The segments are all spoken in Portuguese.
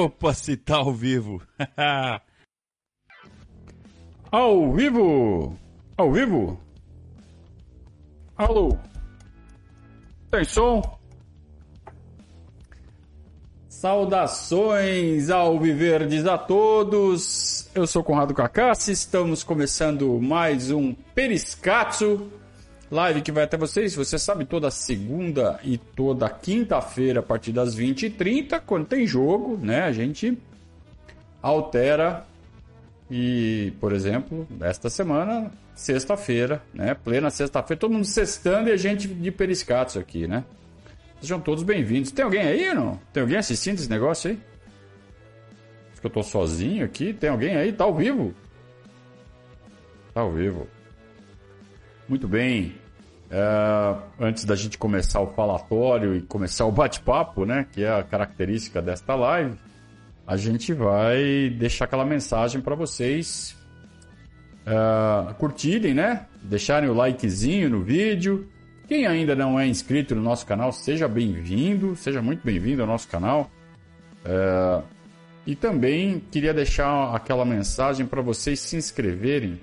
Opa, se tá ao vivo. ao vivo? Ao vivo? Alô? Tem som? Saudações ao Viverdes a todos. Eu sou Conrado Cacassi, estamos começando mais um Periscatso Live que vai até vocês, você sabe, toda segunda e toda quinta-feira, a partir das 20h30, quando tem jogo, né? A gente altera. E, por exemplo, esta semana, sexta-feira, né? Plena sexta-feira, todo mundo sextando e a gente de periscatos aqui, né? Sejam todos bem-vindos. Tem alguém aí, não? Tem alguém assistindo esse negócio aí? Acho que eu tô sozinho aqui. Tem alguém aí? Tá ao vivo? Tá ao vivo. Muito bem. É, antes da gente começar o falatório e começar o bate-papo, né, que é a característica desta live, a gente vai deixar aquela mensagem para vocês é, curtirem, né, deixarem o likezinho no vídeo. Quem ainda não é inscrito no nosso canal, seja bem-vindo, seja muito bem-vindo ao nosso canal. É, e também queria deixar aquela mensagem para vocês se inscreverem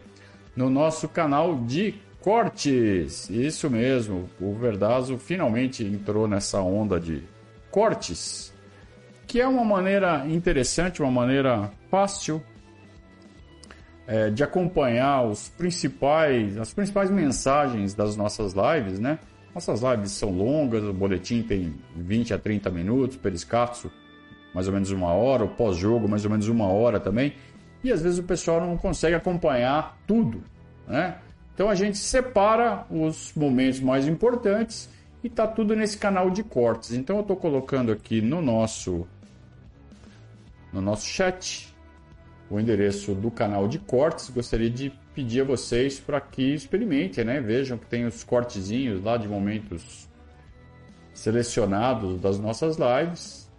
no nosso canal de cortes. Isso mesmo, o Verdazo finalmente entrou nessa onda de cortes, que é uma maneira interessante, uma maneira fácil é, de acompanhar os principais, as principais mensagens das nossas lives, né? Nossas lives são longas, o boletim tem 20 a 30 minutos, periscatso mais ou menos uma hora, o pós-jogo mais ou menos uma hora também. E às vezes o pessoal não consegue acompanhar tudo, né? Então a gente separa os momentos mais importantes e tá tudo nesse canal de cortes. Então eu estou colocando aqui no nosso no nosso chat o endereço do canal de cortes. Gostaria de pedir a vocês para que experimentem, né? Vejam que tem os cortezinhos lá de momentos selecionados das nossas lives.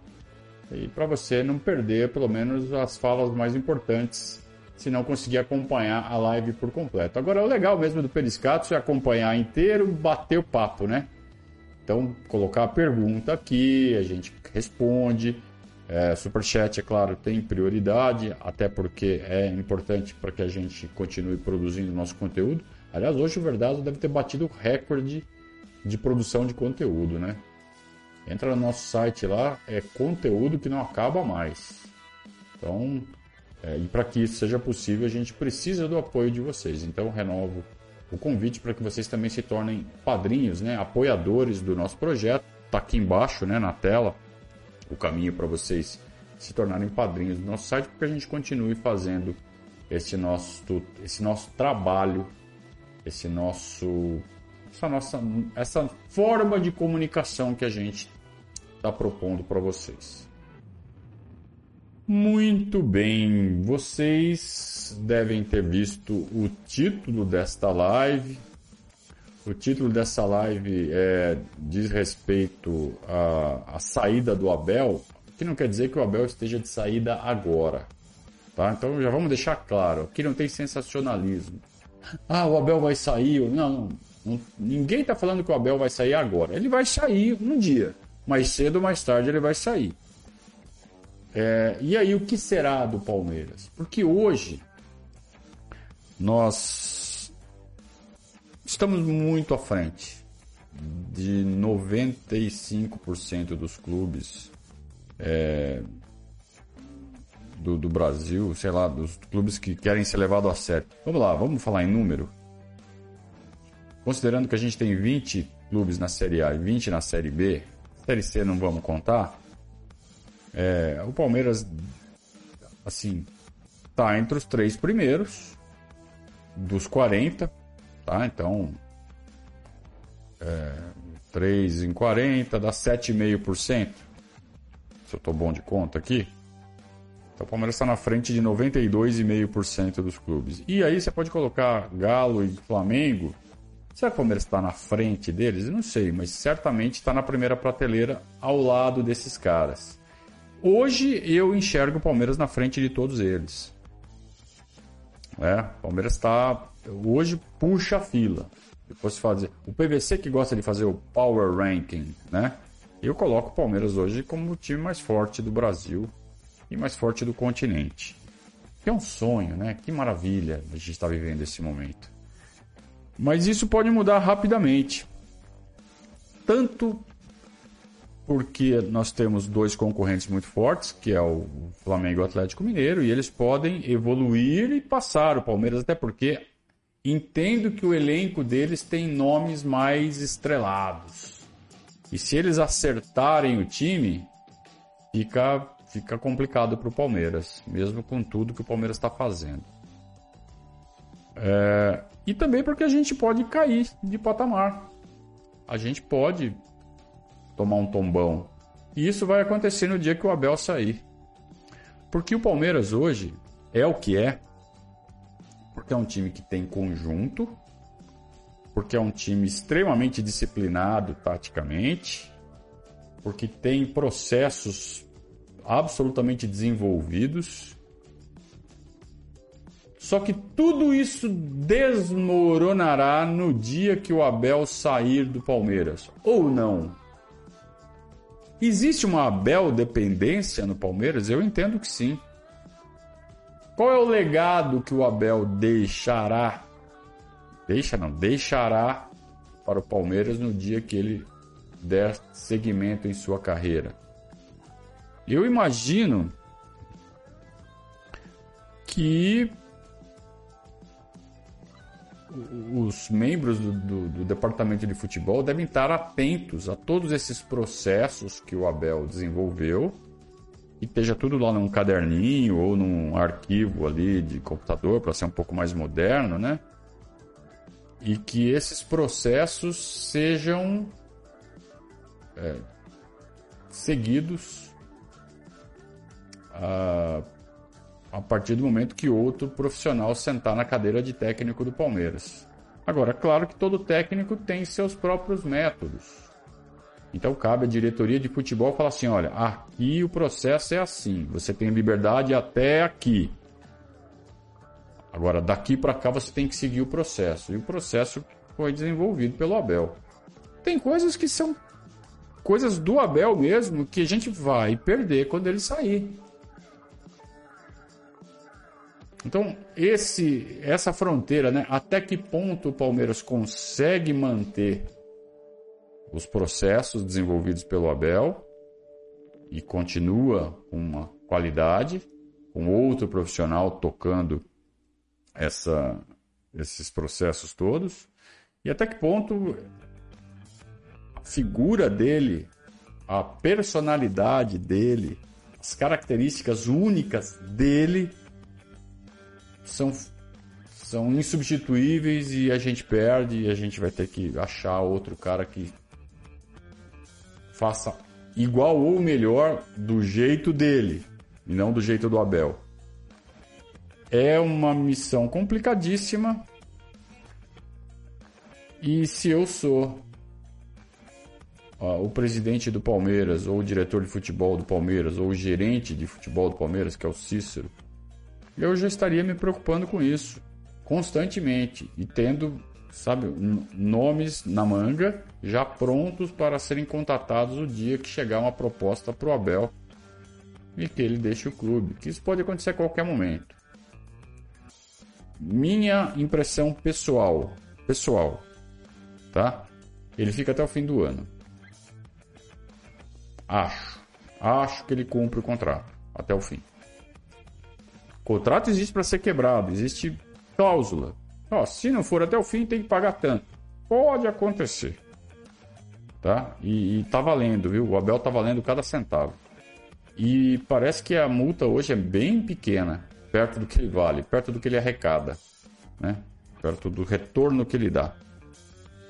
E para você não perder pelo menos as falas mais importantes se não conseguir acompanhar a live por completo. Agora, o legal mesmo do Periscato é acompanhar inteiro, bater o papo, né? Então, colocar a pergunta aqui, a gente responde. É, Superchat, é claro, tem prioridade, até porque é importante para que a gente continue produzindo nosso conteúdo. Aliás, hoje o Verdado deve ter batido o recorde de produção de conteúdo, né? Entra no nosso site lá, é conteúdo que não acaba mais. Então, é, e para que isso seja possível, a gente precisa do apoio de vocês. Então, renovo o convite para que vocês também se tornem padrinhos, né, apoiadores do nosso projeto. Está aqui embaixo, né, na tela, o caminho para vocês se tornarem padrinhos do nosso site, para que a gente continue fazendo esse nosso, esse nosso trabalho, esse nosso, essa nossa, essa forma de comunicação que a gente está propondo para vocês. Muito bem, vocês devem ter visto o título desta live. O título dessa live é, diz respeito à, à saída do Abel, que não quer dizer que o Abel esteja de saída agora. Tá? Então já vamos deixar claro, aqui não tem sensacionalismo. Ah, o Abel vai sair. Não, não, ninguém está falando que o Abel vai sair agora. Ele vai sair um dia. Mais cedo ou mais tarde ele vai sair. É, e aí, o que será do Palmeiras? Porque hoje nós estamos muito à frente de 95% dos clubes é, do, do, Brasil, sei lá, dos clubes que querem ser levados a sério. Vamos lá, vamos falar em número. Considerando que a gente tem 20 clubes na Série A e 20 na Série B, Série C não vamos contar, é, o Palmeiras, assim, tá entre os três primeiros dos 40, tá? Então, é, 3 em 40 dá 7,5%. Se eu tô bom de conta aqui. Então o Palmeiras está na frente de 92,5% dos clubes. E aí você pode colocar Galo e Flamengo. Será que o Palmeiras está na frente deles? Eu não sei, mas certamente está na primeira prateleira ao lado desses caras. Hoje eu enxergo o Palmeiras na frente de todos eles. É, o Palmeiras está. Hoje puxa a fila. Depois fazer. O PVC que gosta de fazer o Power Ranking, né? Eu coloco o Palmeiras hoje como o time mais forte do Brasil. e mais forte do continente. Que é um sonho, né? Que maravilha a gente está vivendo esse momento. Mas isso pode mudar rapidamente. Tanto porque nós temos dois concorrentes muito fortes, que é o Flamengo e o Atlético Mineiro, e eles podem evoluir e passar o Palmeiras, até porque entendo que o elenco deles tem nomes mais estrelados. E se eles acertarem o time, fica, fica complicado para o Palmeiras, mesmo com tudo que o Palmeiras está fazendo. É, e também porque a gente pode cair de patamar. A gente pode tomar um tombão. E isso vai acontecer no dia que o Abel sair. Porque o Palmeiras hoje é o que é, porque é um time que tem conjunto, porque é um time extremamente disciplinado taticamente, porque tem processos absolutamente desenvolvidos. Só que tudo isso desmoronará no dia que o Abel sair do Palmeiras. Ou não? Existe uma Abel dependência no Palmeiras? Eu entendo que sim. Qual é o legado que o Abel deixará? Deixa não, deixará para o Palmeiras no dia que ele der seguimento em sua carreira. Eu imagino que os membros do, do, do, departamento de futebol devem estar atentos a todos esses processos que o Abel desenvolveu e esteja tudo lá num caderninho ou num arquivo ali de computador para ser um pouco mais moderno, né? E que esses processos sejam é, seguidos a a partir do momento que outro profissional sentar na cadeira de técnico do Palmeiras. Agora, claro que todo técnico tem seus próprios métodos. Então cabe à diretoria de futebol falar assim: olha, aqui o processo é assim, você tem liberdade até aqui. Agora, daqui para cá você tem que seguir o processo. E o processo foi desenvolvido pelo Abel. Tem coisas que são coisas do Abel mesmo que a gente vai perder quando ele sair. Então, esse, essa fronteira, né? Até que ponto o Palmeiras consegue manter os processos desenvolvidos pelo Abel e continua com uma qualidade, com outro profissional tocando essa, esses processos todos, e até que ponto a figura dele, a personalidade dele, as características únicas dele são, são insubstituíveis e a gente perde e a gente vai ter que achar outro cara que faça igual ou melhor do jeito dele e não do jeito do Abel. É uma missão complicadíssima. E se eu sou o presidente do Palmeiras, ou o diretor de futebol do Palmeiras, ou o gerente de futebol do Palmeiras, que é o Cícero, eu já estaria me preocupando com isso constantemente e tendo, sabe, nomes na manga já prontos para serem contatados o dia que chegar uma proposta para o Abel e que ele deixe o clube. Que isso pode acontecer a qualquer momento. Minha impressão pessoal, pessoal, tá? Ele fica até o fim do ano. Acho, acho que ele cumpre o contrato até o fim. Contrato existe para ser quebrado, existe cláusula. Ó, se não for até o fim, tem que pagar tanto. Pode acontecer. Tá? E, e tá valendo, viu? O Abel tá valendo cada centavo. E parece que a multa hoje é bem pequena, perto do que ele vale, perto do que ele arrecada, né? Perto do retorno que ele dá.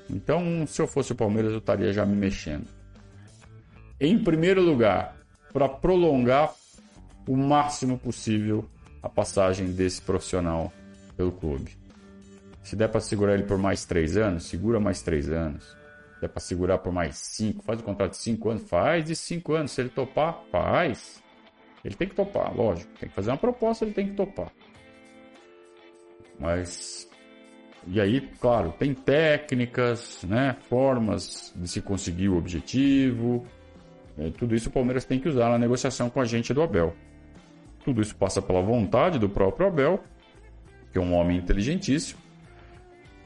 Então, se eu fosse o Palmeiras, eu estaria já me mexendo. Em primeiro lugar, para prolongar o máximo possível a passagem desse profissional pelo clube. Se der para segurar ele por mais três anos, segura mais três anos. Se der para segurar por mais cinco, faz o contrato de cinco anos, faz de cinco anos. Se ele topar, faz. Ele tem que topar, lógico. Tem que fazer uma proposta, ele tem que topar. Mas. E aí, claro, tem técnicas, né, formas de se conseguir o objetivo. É, tudo isso o Palmeiras tem que usar na negociação com a gente do Abel. Tudo isso passa pela vontade do próprio Abel, que é um homem inteligentíssimo.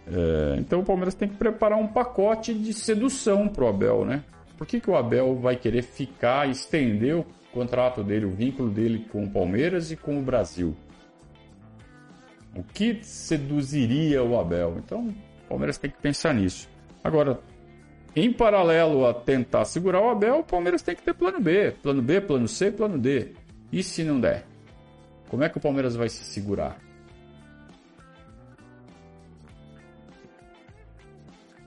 É, então o Palmeiras tem que preparar um pacote de sedução para o Abel, né? Por que, que o Abel vai querer ficar, estender o contrato dele, o vínculo dele com o Palmeiras e com o Brasil? O que seduziria o Abel? Então o Palmeiras tem que pensar nisso. Agora, em paralelo a tentar segurar o Abel, o Palmeiras tem que ter plano B. Plano B, plano C, plano D. E se não der? Como é que o Palmeiras vai se segurar?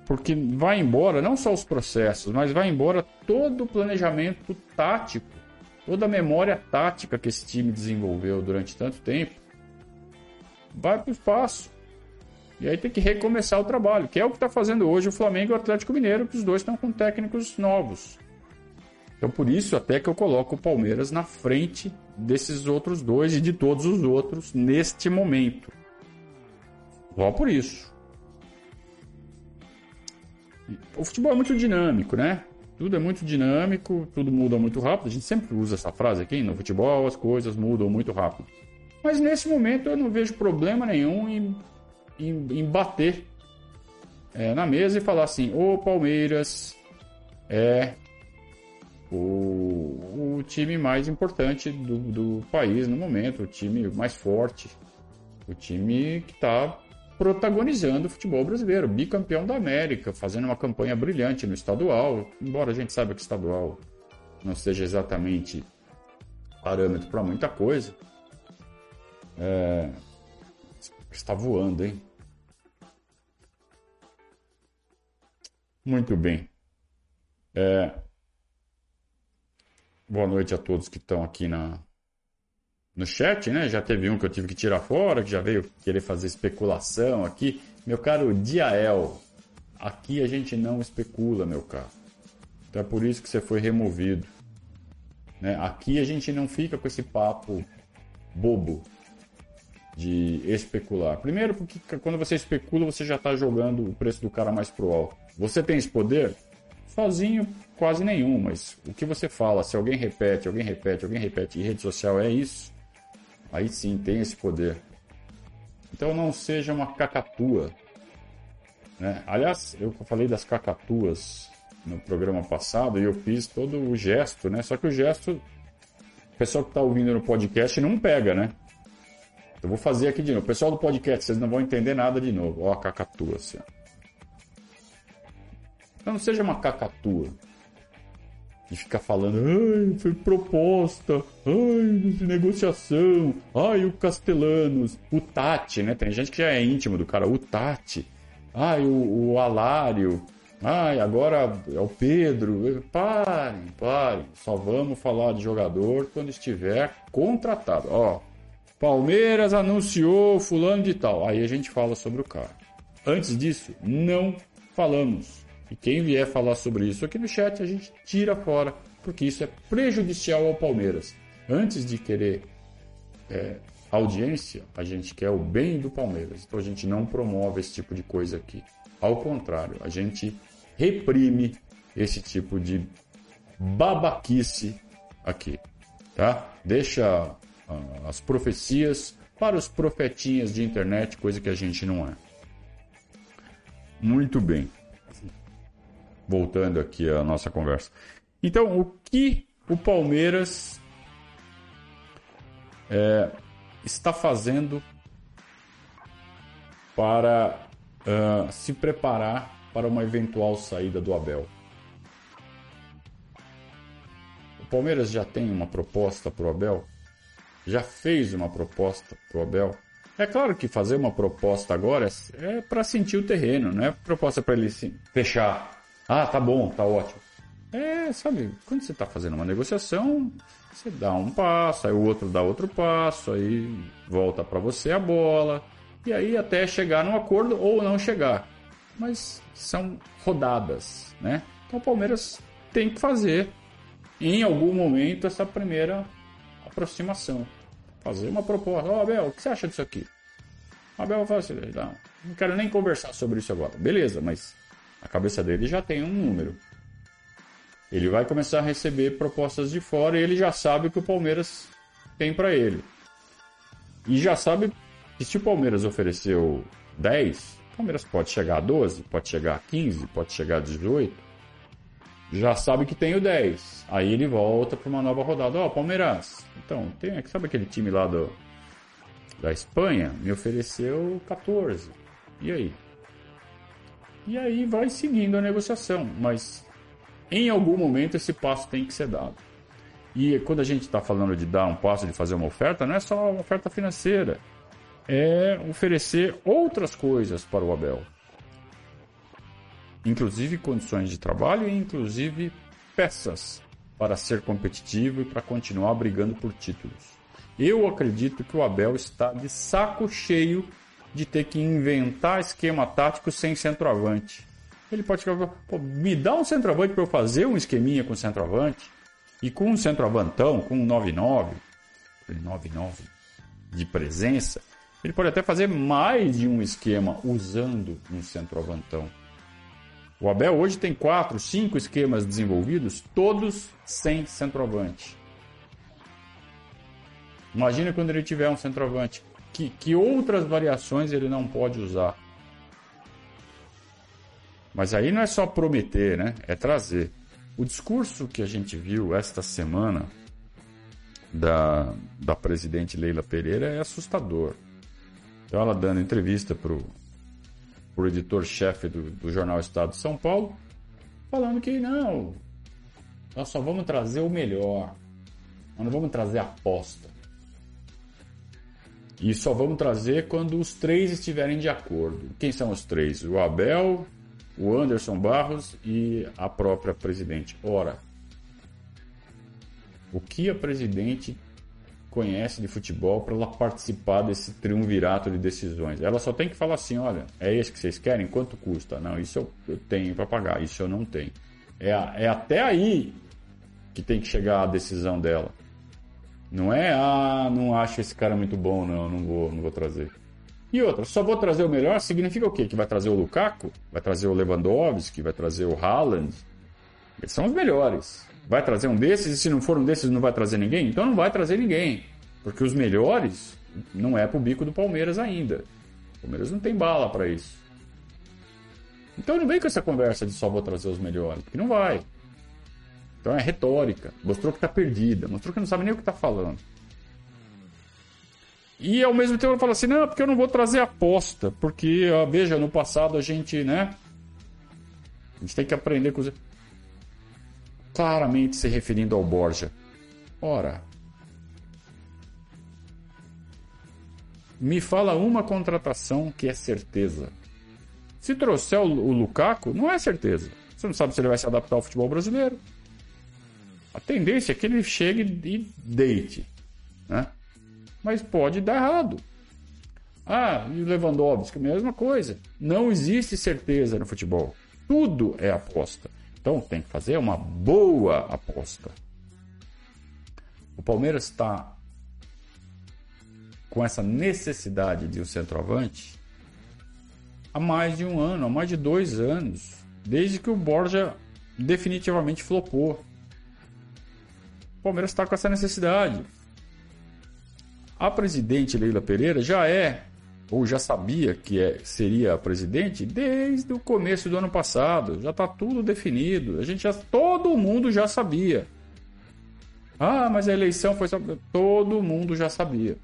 Porque vai embora não só os processos, mas vai embora todo o planejamento tático, toda a memória tática que esse time desenvolveu durante tanto tempo. Vai para o espaço. E aí tem que recomeçar o trabalho, que é o que está fazendo hoje o Flamengo e o Atlético Mineiro, que os dois estão com técnicos novos. Então por isso até que eu coloco o Palmeiras na frente desses outros dois e de todos os outros neste momento. Só por isso. O futebol é muito dinâmico, né? Tudo é muito dinâmico, tudo muda muito rápido. A gente sempre usa essa frase aqui no futebol, as coisas mudam muito rápido. Mas nesse momento eu não vejo problema nenhum em, em, em bater é, na mesa e falar assim: o Palmeiras é o, o time mais importante do, do país no momento, o time mais forte, o time que está protagonizando o futebol brasileiro, bicampeão da América, fazendo uma campanha brilhante no estadual, embora a gente saiba que estadual não seja exatamente parâmetro para muita coisa. É... Está voando, hein? Muito bem. É... Boa noite a todos que estão aqui na, no chat, né? Já teve um que eu tive que tirar fora, que já veio querer fazer especulação aqui. Meu caro Diael, aqui a gente não especula, meu caro. Então é por isso que você foi removido. Né? Aqui a gente não fica com esse papo bobo de especular. Primeiro, porque quando você especula, você já está jogando o preço do cara mais pro alto. Você tem esse poder? Sozinho, quase nenhum, mas o que você fala, se alguém repete, alguém repete, alguém repete, e rede social é isso, Aí sim tem esse poder. Então não seja uma cacatua. Né? Aliás, eu falei das cacatuas no programa passado e eu fiz todo o gesto, né? Só que o gesto, o pessoal que está ouvindo no podcast não pega, né? Eu vou fazer aqui de novo. Pessoal do podcast, vocês não vão entender nada de novo. Ó, a cacatua, assim. Então não seja uma cacatua de ficar falando, ai, foi proposta, ai, negociação, ai, o Castellanos, o Tati, né? Tem gente que já é íntimo do cara, o Tati, ai, o, o Alário, ai, agora é o Pedro. Parem, parem, só vamos falar de jogador quando estiver contratado. Ó, Palmeiras anunciou fulano de tal, aí a gente fala sobre o cara. Antes disso, não falamos. E quem vier falar sobre isso aqui no chat, a gente tira fora, porque isso é prejudicial ao Palmeiras. Antes de querer é, audiência, a gente quer o bem do Palmeiras. Então a gente não promove esse tipo de coisa aqui. Ao contrário, a gente reprime esse tipo de babaquice aqui, tá? Deixa uh, as profecias para os profetinhas de internet, coisa que a gente não é. Muito bem voltando aqui à nossa conversa. Então, o que o Palmeiras é, está fazendo para uh, se preparar para uma eventual saída do Abel? O Palmeiras já tem uma proposta para o Abel? Já fez uma proposta para o Abel? É claro que fazer uma proposta agora é, para sentir o terreno, não é proposta para ele fechar ah, tá bom, tá ótimo. É, sabe, quando você está fazendo uma negociação, você dá um passo, aí o outro dá outro passo, aí volta para você a bola, e aí até chegar num acordo ou não chegar. Mas são rodadas, né? Então o Palmeiras tem que fazer em algum momento essa primeira aproximação. Fazer uma proposta. Ó, oh, Abel, o que você acha disso aqui? O Abel vai falar assim, não, não quero nem conversar sobre isso agora. Beleza, mas a cabeça dele já tem um número. Ele vai começar a receber propostas de fora e ele já sabe que o Palmeiras tem para ele. E já sabe que se o Palmeiras ofereceu 10, o Palmeiras pode chegar a 12, pode chegar a 15, pode chegar a 18. Já sabe que tem o 10. Aí ele volta para uma nova rodada. Ó, oh, Palmeiras. Então, tem, sabe aquele time lá do, da Espanha? Me ofereceu 14. E aí? E aí vai seguindo a negociação. Mas em algum momento esse passo tem que ser dado. E quando a gente está falando de dar um passo, de fazer uma oferta, não é só uma oferta financeira. É oferecer outras coisas para o Abel. Inclusive condições de trabalho e inclusive peças para ser competitivo e para continuar brigando por títulos. Eu acredito que o Abel está de saco cheio de ter que inventar esquema tático sem centroavante. Ele pode ficar, me dá um centroavante para eu fazer um esqueminha com centroavante. E com um centroavantão, com um 99, 99 de presença, ele pode até fazer mais de um esquema usando um centroavantão. O Abel hoje tem quatro, cinco esquemas desenvolvidos, todos sem centroavante. Imagina quando ele tiver um centroavante. Que, que outras variações ele não pode usar? Mas aí não é só prometer, né? É trazer. O discurso que a gente viu esta semana da, da presidente Leila Pereira é assustador. Então, ela dando entrevista para o editor-chefe do, do jornal Estado de São Paulo, falando que não, nós só vamos trazer o melhor, nós não vamos trazer aposta. E só vamos trazer quando os três estiverem de acordo. Quem são os três? O Abel, o Anderson Barros e a própria presidente. Ora, o que a presidente conhece de futebol para ela participar desse triunvirato de decisões? Ela só tem que falar assim: olha, é esse que vocês querem? Quanto custa? Não, isso eu, tenho para pagar, isso eu não tenho. É, é até aí que tem que chegar a decisão dela. Não é, ah, não acho esse cara muito bom, não, não vou, não vou trazer. E outra, só vou trazer o melhor significa o quê? Que vai trazer o Lukaku, vai trazer o Lewandowski, vai trazer o Haaland. Eles são os melhores. Vai trazer um desses e se não for um desses não vai trazer ninguém? Então não vai trazer ninguém. Porque os melhores não é pro bico do Palmeiras ainda. O Palmeiras não tem bala para isso. Então não vem com essa conversa de só vou trazer os melhores, porque não vai. Então é retórica. Mostrou que tá perdida, mostrou que não sabe nem o que tá falando. E ao mesmo tempo ela fala assim: não, porque eu não vou trazer aposta, porque, ó, veja, no passado a gente, né? A gente tem que aprender com os. Claramente se referindo ao Borja. Ora. Me fala uma contratação que é certeza. Se trouxer o Lukaku, não é certeza. Você não sabe se ele vai se adaptar ao futebol brasileiro. A tendência é que ele chegue e deite. Né? mas pode dar errado. Ah, e Lewandowski, mesma coisa. Não existe certeza no futebol. Tudo é aposta. Então tem que fazer uma boa aposta. O Palmeiras está com essa necessidade de um centroavante há mais de um ano, há mais de dois anos, desde que o Borja definitivamente flopou. Palmeiras está com essa necessidade. A presidente Leila Pereira já é, ou já sabia que é, seria a presidente desde o começo do ano passado. Já está tudo definido. A gente já, todo mundo já sabia. Ah, mas a eleição foi só. Todo mundo já sabia.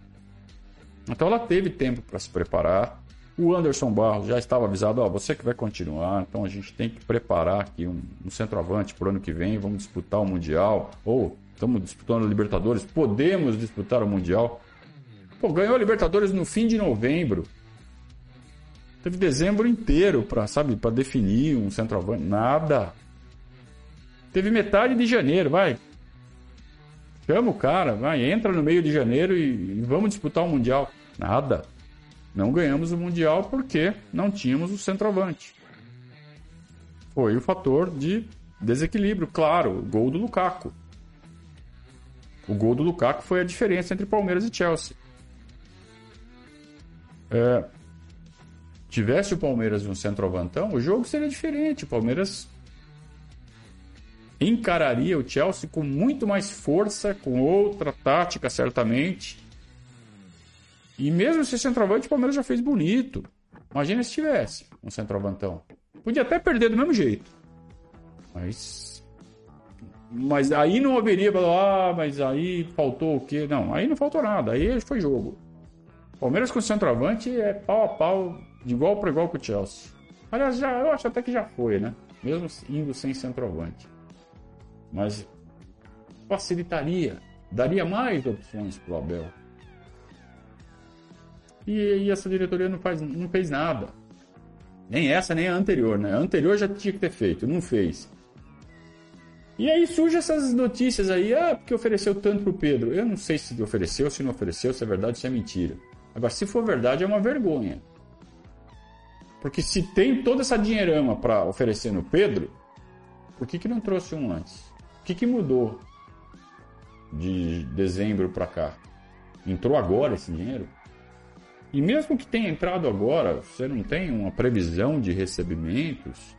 Então ela teve tempo para se preparar. O Anderson Barros já estava avisado: ó, você que vai continuar, então a gente tem que preparar aqui um, um centroavante para o ano que vem. Vamos disputar o Mundial. Ou estamos disputando o Libertadores, podemos disputar o Mundial. Pô, ganhou a Libertadores no fim de novembro. Teve dezembro inteiro para, sabe, para definir um centroavante. Nada. Teve metade de janeiro, vai. Chama o cara, vai, entra no meio de janeiro e, e vamos disputar o Mundial. Nada. Não ganhamos o Mundial porque não tínhamos o centroavante. Foi o fator de desequilíbrio, claro, gol do Lukaku. O gol do Lukaku foi a diferença entre Palmeiras e Chelsea é, tivesse o Palmeiras um centroavantão, o jogo seria diferente. O Palmeiras encararia o Chelsea com muito mais força, com outra tática, certamente. E mesmo se centroavante, o Palmeiras já fez bonito. Imagina se tivesse um centroavantão. Podia até perder do mesmo jeito. Mas. Mas aí não haveria. Ah, mas aí faltou o quê? Não, aí não faltou nada. Aí foi jogo. Palmeiras com centroavante é pau a pau, de igual para igual com o Chelsea. Aliás, já, eu acho até que já foi, né? Mesmo indo sem centroavante. Mas facilitaria, daria mais opções para o Abel. E, e, essa diretoria não, faz, não fez nada. Nem essa, nem a anterior, né? A anterior já tinha que ter feito, não fez. E aí surgem essas notícias aí, ah, porque ofereceu tanto pro Pedro. Eu não sei se ofereceu, se não ofereceu, se é verdade, se é mentira. Agora, se for verdade, é uma vergonha. Porque se tem toda essa dinheirama para oferecer no Pedro, por que, que não trouxe um antes? O que, que mudou de dezembro para cá? Entrou agora esse dinheiro? E mesmo que tenha entrado agora, você não tem uma previsão de recebimentos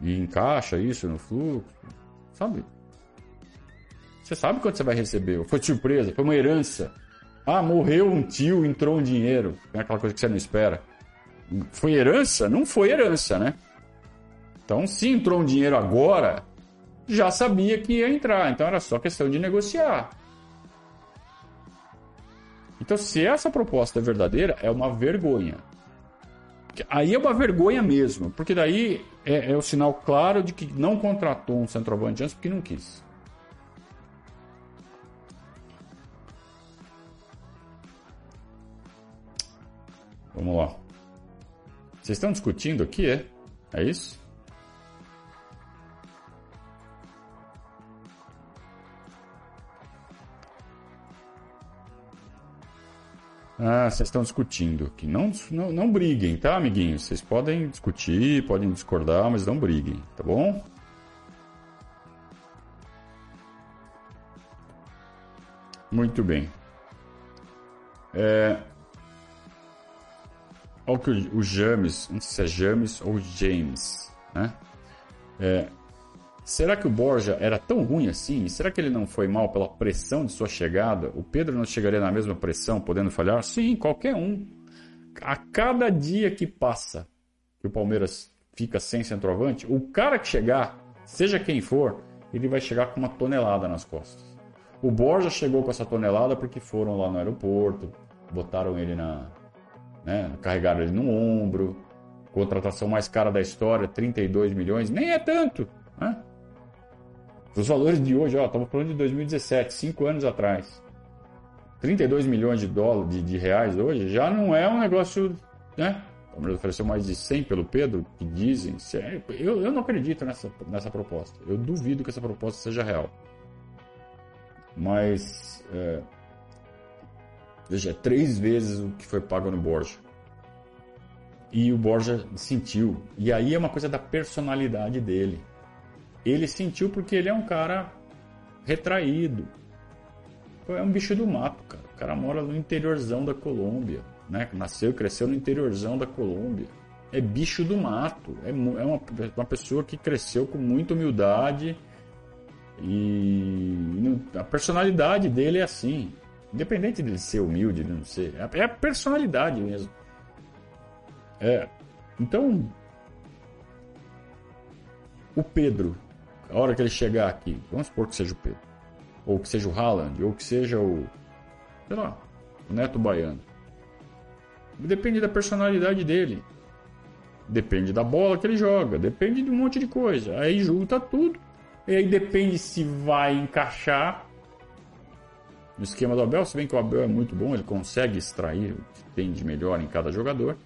e encaixa isso no fluxo, sabe? Você sabe quanto você vai receber? Foi surpresa, foi uma herança. Ah, morreu um tio, entrou um dinheiro. É aquela coisa que você não espera. Foi herança? Não foi herança, né? Então, se entrou um dinheiro agora, já sabia que ia entrar, então era só questão de negociar. Então, se essa proposta é verdadeira, é uma vergonha. Aí é uma vergonha mesmo, porque daí é, é o sinal claro de que não contratou um centroavante antes porque não quis. Vamos lá. Vocês estão discutindo aqui, é? É isso? Ah, vocês estão discutindo aqui. Não, não, não briguem, tá, amiguinhos? Vocês podem discutir, podem discordar, mas não briguem, tá bom? Muito bem. É... Olha que o, o James, não sei se é James ou James, né? É, Será que o Borja era tão ruim assim? Será que ele não foi mal pela pressão de sua chegada? O Pedro não chegaria na mesma pressão, podendo falhar? Sim, qualquer um. A cada dia que passa que o Palmeiras fica sem centroavante, o cara que chegar, seja quem for, ele vai chegar com uma tonelada nas costas. O Borja chegou com essa tonelada porque foram lá no aeroporto, botaram ele na. Né, carregaram ele no ombro. Contratação mais cara da história, 32 milhões. Nem é tanto. Né? Os valores de hoje, ó, estamos falando de 2017, cinco anos atrás. 32 milhões de dólares, de, de, reais hoje, já não é um negócio, né? O Palmeiras ofereceu mais de 100 pelo Pedro, que dizem. Eu, eu não acredito nessa, nessa proposta. Eu duvido que essa proposta seja real. Mas, é, veja, é três vezes o que foi pago no Borja. E o Borja sentiu. E aí é uma coisa da personalidade dele ele sentiu porque ele é um cara retraído. É um bicho do mato, cara. O cara mora no interiorzão da Colômbia, né? Nasceu e cresceu no interiorzão da Colômbia. É bicho do mato. É, é uma, uma pessoa que cresceu com muita humildade e a personalidade dele é assim. Independente de ser humilde, de não ser. É, é a personalidade mesmo. É. Então, o Pedro a hora que ele chegar aqui, vamos supor que seja o Pedro, ou que seja o Haaland, ou que seja o, sei lá, o Neto Baiano. Depende da personalidade dele. Depende da bola que ele joga, depende de um monte de coisa. Aí junta tudo. E aí depende se vai encaixar no esquema do Abel, se bem que o Abel é muito bom, ele consegue extrair o que tem de melhor em cada jogador.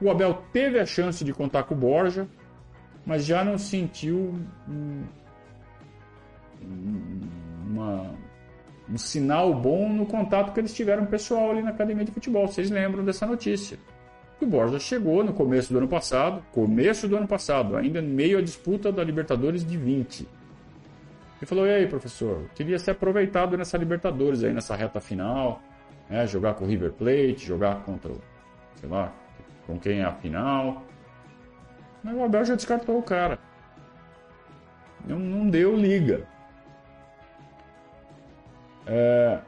O Abel teve a chance de contar com o Borja, mas já não sentiu uma, um sinal bom no contato que eles tiveram pessoal ali na academia de futebol. Vocês lembram dessa notícia? O Borja chegou no começo do ano passado, começo do ano passado, ainda em meio à disputa da Libertadores de 20. Ele falou: E aí, professor, queria ser aproveitado nessa Libertadores aí, nessa reta final, né, jogar com o River Plate, jogar contra, sei lá, com quem é a final. Mas o Abel já descartou o cara. não, não deu liga. É,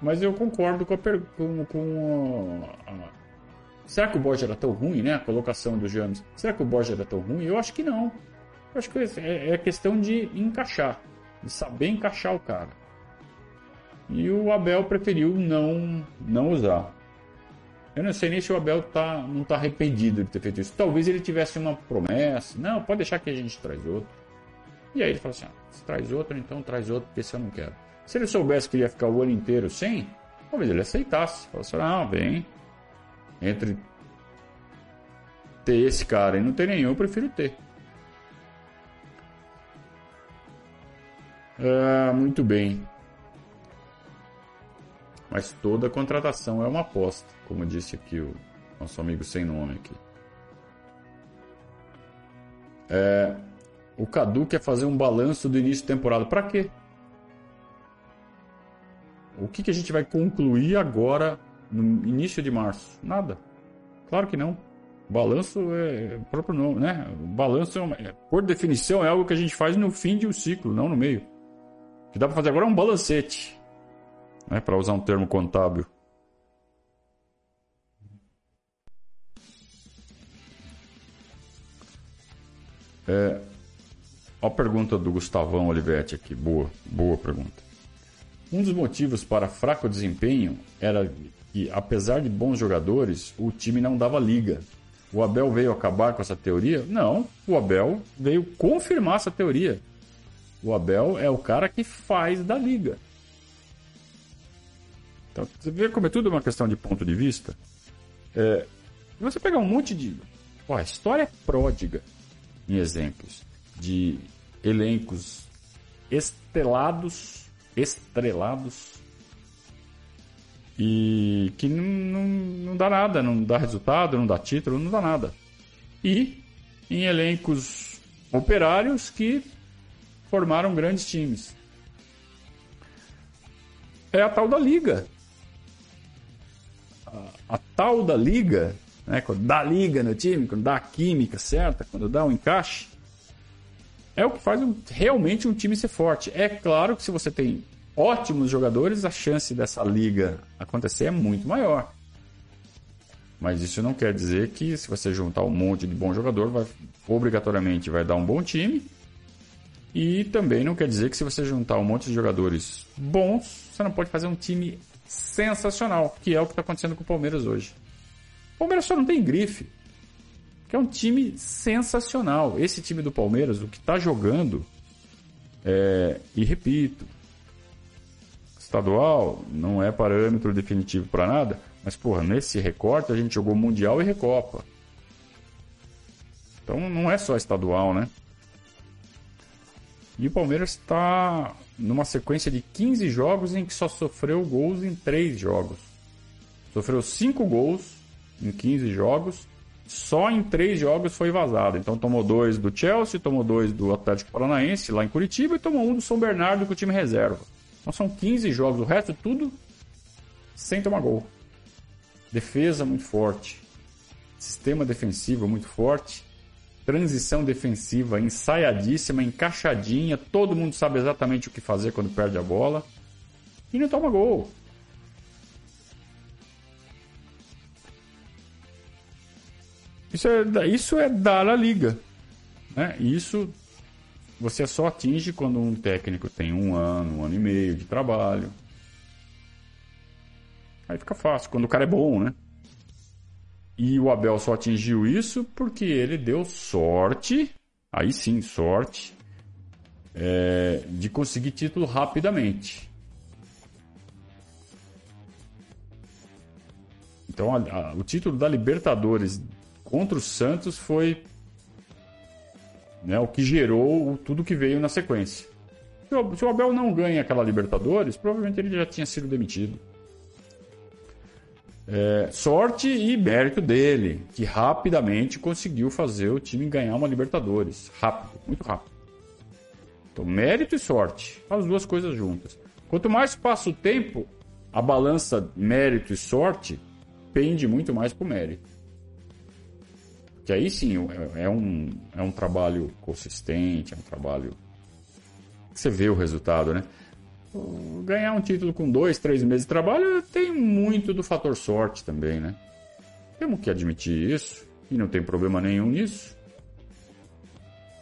mas eu concordo com a, com, com a, a, Será que o Borja era tão ruim, né? A colocação do James. Será que o Borja era tão ruim? Eu acho que não. Eu acho que é, é questão de encaixar, de saber encaixar o cara. E o Abel preferiu não, não usar. Eu não sei nem se o Abel tá, não está arrependido de ter feito isso. Talvez ele tivesse uma promessa. Não, pode deixar que a gente traz outro. E aí ele falou assim: ah, se traz outro, então traz outro, porque esse eu não quero. Se ele soubesse que ia ficar o ano inteiro sem, talvez ele aceitasse. Falasse ah, bem, entre ter esse cara e não ter nenhum, eu prefiro ter. Ah, muito bem. Mas toda contratação é uma aposta, como disse aqui o nosso amigo sem nome aqui. É, o Cadu quer fazer um balanço do início de temporada. Para quê? O que, que a gente vai concluir agora no início de março? Nada. Claro que não. Balanço é próprio nome, né? Balanço, é uma, por definição, é algo que a gente faz no fim de um ciclo, não no meio. O que dá para fazer agora é um balancete né, para usar um termo contábil. É, a pergunta do Gustavão Olivetti aqui, boa, boa pergunta. Um dos motivos para fraco desempenho era que, apesar de bons jogadores, o time não dava liga. O Abel veio acabar com essa teoria? Não, o Abel veio confirmar essa teoria. O Abel é o cara que faz da liga. Então, você vê como é tudo uma questão de ponto de vista. É, você pegar um monte de. Ó, a história é pródiga em exemplos de elencos estelados, estrelados, e que não, não, não dá nada, não dá resultado, não dá título, não dá nada. E em elencos operários que formaram grandes times. É a tal da liga a tal da liga, né, quando dá liga no time, quando dá a química certa, quando dá um encaixe, é o que faz um, realmente um time ser forte. É claro que se você tem ótimos jogadores, a chance dessa liga acontecer é muito maior. Mas isso não quer dizer que se você juntar um monte de bom jogador, vai, obrigatoriamente vai dar um bom time. E também não quer dizer que se você juntar um monte de jogadores bons, você não pode fazer um time sensacional, que é o que está acontecendo com o Palmeiras hoje. O Palmeiras só não tem grife, que é um time sensacional. Esse time do Palmeiras, o que está jogando, é, e repito, estadual não é parâmetro definitivo para nada, mas porra, nesse recorte a gente jogou Mundial e Recopa. Então não é só estadual, né? E o Palmeiras está numa sequência de 15 jogos em que só sofreu gols em 3 jogos. Sofreu 5 gols em 15 jogos, só em 3 jogos foi vazado. Então tomou 2 do Chelsea, tomou 2 do Atlético Paranaense lá em Curitiba e tomou um do São Bernardo com o time reserva. Então são 15 jogos, o resto tudo sem tomar gol. Defesa muito forte. Sistema defensivo muito forte transição defensiva ensaiadíssima, encaixadinha, todo mundo sabe exatamente o que fazer quando perde a bola e não toma gol. Isso é, isso é dar a liga. Né? Isso você só atinge quando um técnico tem um ano, um ano e meio de trabalho. Aí fica fácil, quando o cara é bom, né? E o Abel só atingiu isso porque ele deu sorte, aí sim, sorte, é, de conseguir título rapidamente. Então, a, a, o título da Libertadores contra o Santos foi né, o que gerou tudo que veio na sequência. Se o, se o Abel não ganha aquela Libertadores, provavelmente ele já tinha sido demitido. É, sorte e mérito dele, que rapidamente conseguiu fazer o time ganhar uma Libertadores. Rápido, muito rápido. Então, mérito e sorte, as duas coisas juntas. Quanto mais passa o tempo, a balança mérito e sorte pende muito mais para o mérito. Que aí sim é, é um, é um trabalho consistente, é um trabalho que você vê o resultado, né? Ganhar um título com dois, três meses de trabalho tem muito do fator sorte também, né? Temos que admitir isso e não tem problema nenhum nisso.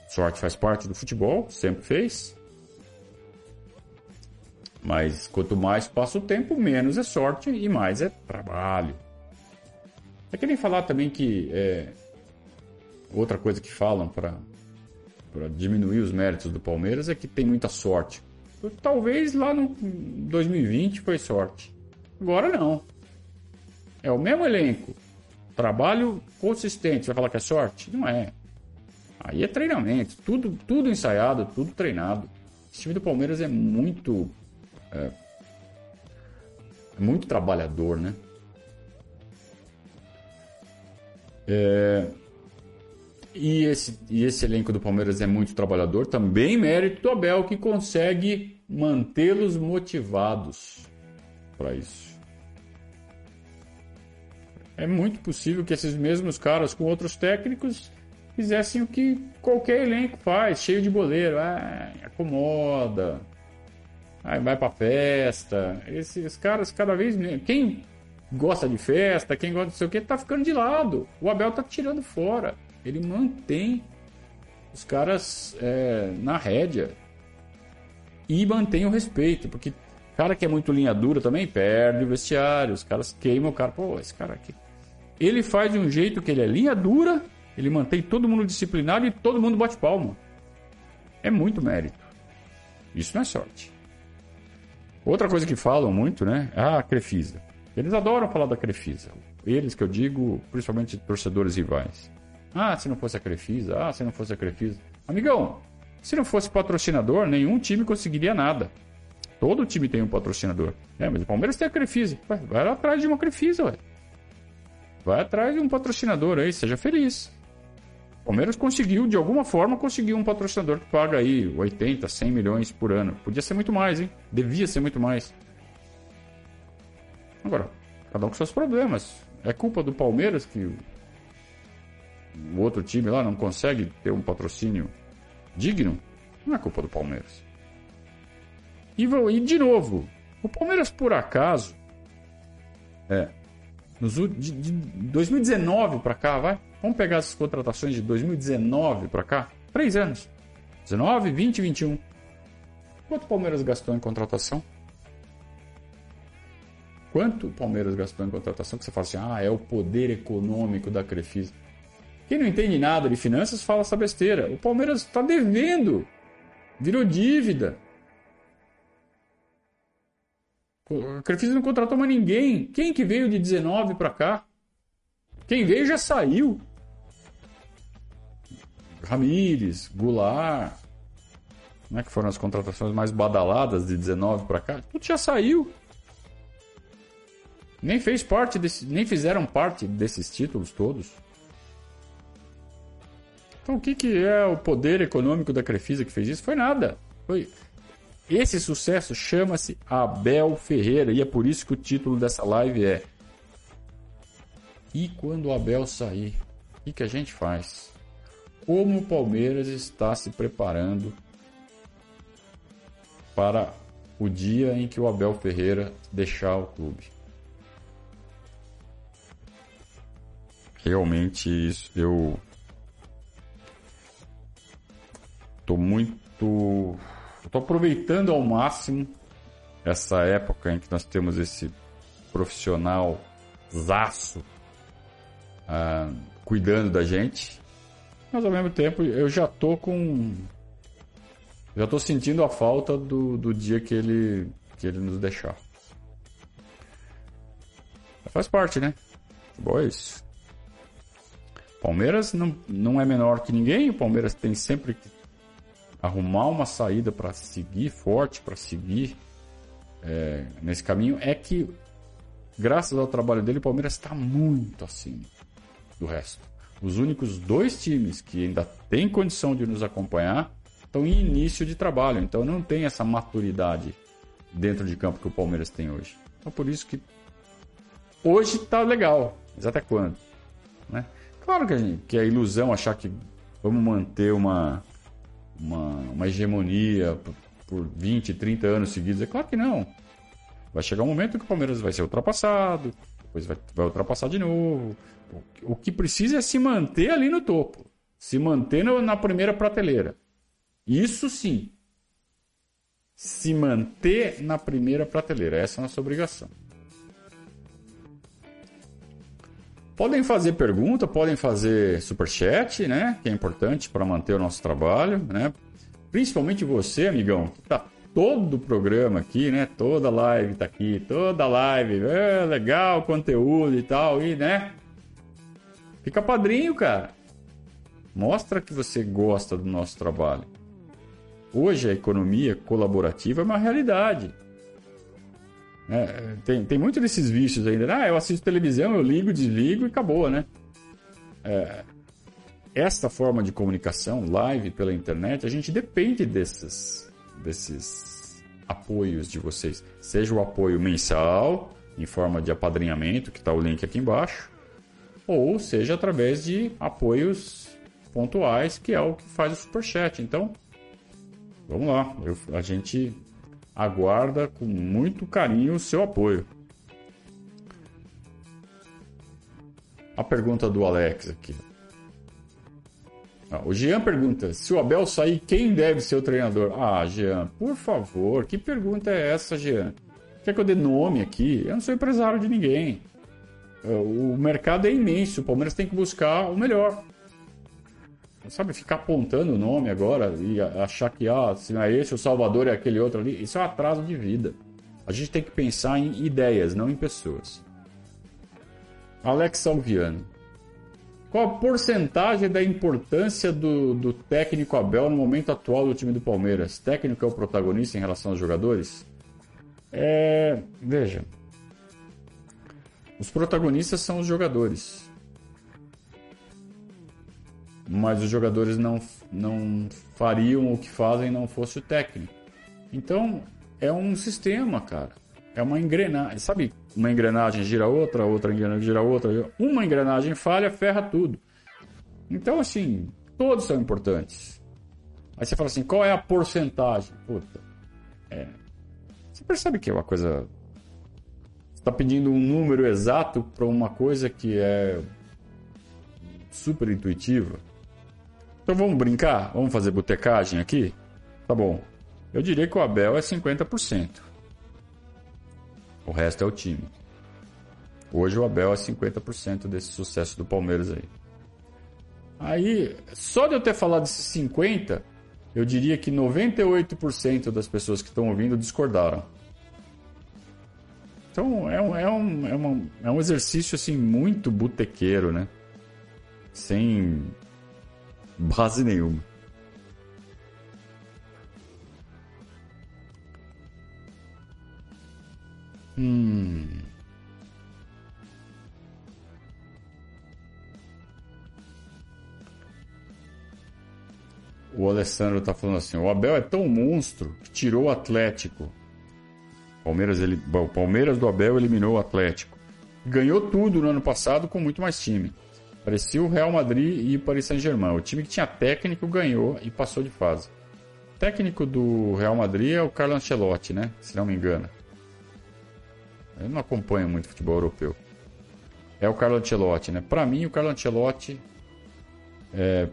Sorte faz parte do futebol, sempre fez. Mas quanto mais passa o tempo, menos é sorte e mais é trabalho. É que nem falar também que é, outra coisa que falam para diminuir os méritos do Palmeiras é que tem muita sorte. Talvez lá no 2020 foi sorte. Agora não. É o mesmo elenco. Trabalho consistente. Vai falar que é sorte? Não é. Aí é treinamento. Tudo, tudo ensaiado, tudo treinado. Esse time do Palmeiras é muito é, muito trabalhador, né? É, e, esse, e esse elenco do Palmeiras é muito trabalhador, também mérito do Abel que consegue mantê-los motivados para isso. É muito possível que esses mesmos caras com outros técnicos fizessem o que qualquer elenco faz, cheio de boleiro, ah, acomoda, Aí vai pra festa. Esses caras cada vez menos. Quem gosta de festa, quem gosta de sei o que, tá ficando de lado. O Abel tá tirando fora. Ele mantém os caras é, na rédea. E mantém o respeito. Porque cara que é muito linha dura também perde o vestiário. Os caras queimam o cara. Pô, esse cara aqui. Ele faz de um jeito que ele é linha dura. Ele mantém todo mundo disciplinado e todo mundo bate palma. É muito mérito. Isso não é sorte. Outra coisa que falam muito, né? É a Crefisa. Eles adoram falar da Crefisa. Eles que eu digo, principalmente torcedores rivais. Ah, se não fosse a Crefisa, ah, se não fosse a Crefisa. Amigão, se não fosse patrocinador, nenhum time conseguiria nada. Todo time tem um patrocinador. É, mas o Palmeiras tem a Crefisa. Vai, vai atrás de uma Crefisa, ué. Vai atrás de um patrocinador aí, seja feliz. Palmeiras conseguiu, de alguma forma, conseguir um patrocinador que paga aí 80, 100 milhões por ano. Podia ser muito mais, hein? Devia ser muito mais. Agora, cada um com seus problemas. É culpa do Palmeiras que o outro time lá não consegue ter um patrocínio digno? Não é culpa do Palmeiras. E, e de novo, o Palmeiras por acaso, é, nos, de, de 2019 para cá, vai, Vamos pegar as contratações de 2019 para cá? Três anos. 19, 20 e 21. Quanto o Palmeiras gastou em contratação? Quanto o Palmeiras gastou em contratação? Que você fala assim, ah, é o poder econômico da Crefisa. Quem não entende nada de finanças fala essa besteira. O Palmeiras está devendo. Virou dívida. A Crefisa não contratou mais ninguém. Quem que veio de 19 para cá? Quem veio já saiu. Ramires, Goulart, né, que foram as contratações mais badaladas de 19 para cá, tudo já saiu. Nem fez parte desse, nem fizeram parte desses títulos todos. Então o que, que é o poder econômico da Crefisa que fez isso? Foi nada. Foi esse sucesso chama-se Abel Ferreira e é por isso que o título dessa live é E quando o Abel sair, o que, que a gente faz? como o Palmeiras está se preparando para o dia em que o Abel Ferreira deixar o clube. Realmente isso eu tô muito estou aproveitando ao máximo essa época em que nós temos esse profissional zaço ah, cuidando da gente mas ao mesmo tempo eu já tô com. Já tô sentindo a falta do, do dia que ele, que ele nos deixar. Faz parte, né? Boa é isso. Palmeiras não, não é menor que ninguém. O Palmeiras tem sempre que arrumar uma saída para seguir forte, para seguir é, nesse caminho. É que, graças ao trabalho dele, o Palmeiras está muito acima do resto. Os únicos dois times que ainda têm condição de nos acompanhar estão em início de trabalho, então não tem essa maturidade dentro de campo que o Palmeiras tem hoje. Então por isso que hoje está legal, mas até quando? Né? Claro que, a gente, que é ilusão achar que vamos manter uma, uma, uma hegemonia por, por 20, 30 anos seguidos. É claro que não. Vai chegar um momento que o Palmeiras vai ser ultrapassado, depois vai, vai ultrapassar de novo. O, o que precisa é se manter ali no topo. Se manter no, na primeira prateleira. Isso sim. Se manter na primeira prateleira. Essa é a nossa obrigação. Podem fazer pergunta, podem fazer superchat, né? Que é importante para manter o nosso trabalho, né? Principalmente você, amigão, que tá todo o programa aqui, né? Toda live tá aqui, toda live, é, legal conteúdo e tal, e né? Fica padrinho, cara. Mostra que você gosta do nosso trabalho. Hoje a economia colaborativa é uma realidade. É, tem, tem muito desses vícios ainda. Ah, eu assisto televisão, eu ligo, desligo e acabou, né? É, esta forma de comunicação, live pela internet, a gente depende desses, desses apoios de vocês. Seja o apoio mensal, em forma de apadrinhamento, que está o link aqui embaixo, ou seja através de apoios pontuais, que é o que faz o Superchat. Então, vamos lá. Eu, a gente aguarda com muito carinho o seu apoio. A pergunta do Alex aqui. Ah, o Jean pergunta: se o Abel sair, quem deve ser o treinador? Ah, Jean, por favor, que pergunta é essa, Jean? Quer que eu dê nome aqui? Eu não sou empresário de ninguém. O mercado é imenso, o Palmeiras tem que buscar o melhor sabe, ficar apontando o nome agora e achar que, ah, se não é esse, o Salvador é aquele outro ali, isso é um atraso de vida. A gente tem que pensar em ideias, não em pessoas. Alex Salviano. Qual a porcentagem da importância do, do técnico Abel no momento atual do time do Palmeiras? Técnico é o protagonista em relação aos jogadores? É, veja, os protagonistas são os jogadores mas os jogadores não, não fariam o que fazem não fosse o técnico. Então, é um sistema, cara. É uma engrenagem. Sabe, uma engrenagem gira outra, outra engrenagem gira outra. Uma engrenagem falha, ferra tudo. Então, assim, todos são importantes. Aí você fala assim, qual é a porcentagem? Puta, é... Você percebe que é uma coisa... Você está pedindo um número exato para uma coisa que é super intuitiva. Então vamos brincar? Vamos fazer botecagem aqui? Tá bom. Eu diria que o Abel é 50%. O resto é o time. Hoje o Abel é 50% desse sucesso do Palmeiras aí. Aí, só de eu ter falado desses 50, eu diria que 98% das pessoas que estão ouvindo discordaram. Então é um, é um, é uma, é um exercício assim muito botequeiro, né? Sem base nenhuma. Hum. O Alessandro tá falando assim: o Abel é tão monstro que tirou o Atlético. Palmeiras, ele, o Palmeiras do Abel eliminou o Atlético. Ganhou tudo no ano passado com muito mais time. Parecia o Real Madrid e o Paris Saint-Germain. O time que tinha técnico ganhou e passou de fase. O técnico do Real Madrid é o Carlo Ancelotti, né? Se não me engano. Eu não acompanho muito futebol europeu. É o Carlo Ancelotti, né? Para mim, o Carlo Ancelotti, é,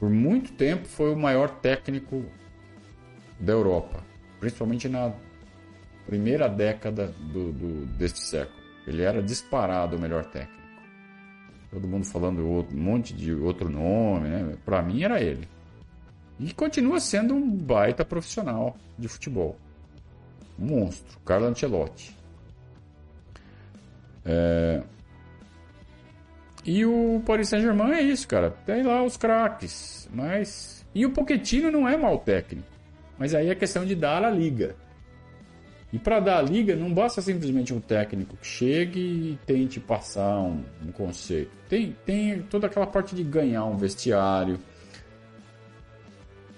por muito tempo, foi o maior técnico da Europa, principalmente na primeira década do, do, deste século. Ele era disparado o melhor técnico todo mundo falando um monte de outro nome, né? Para mim era ele. E continua sendo um baita profissional de futebol. Um monstro, Carlo Ancelotti. É... E o Paris Saint-Germain é isso, cara. Tem lá os craques, mas... E o Pochettino não é mau técnico. Mas aí é questão de dar a liga. E para dar a liga, não basta simplesmente um técnico que chegue e tente passar um, um, conceito. Tem, tem toda aquela parte de ganhar um vestiário.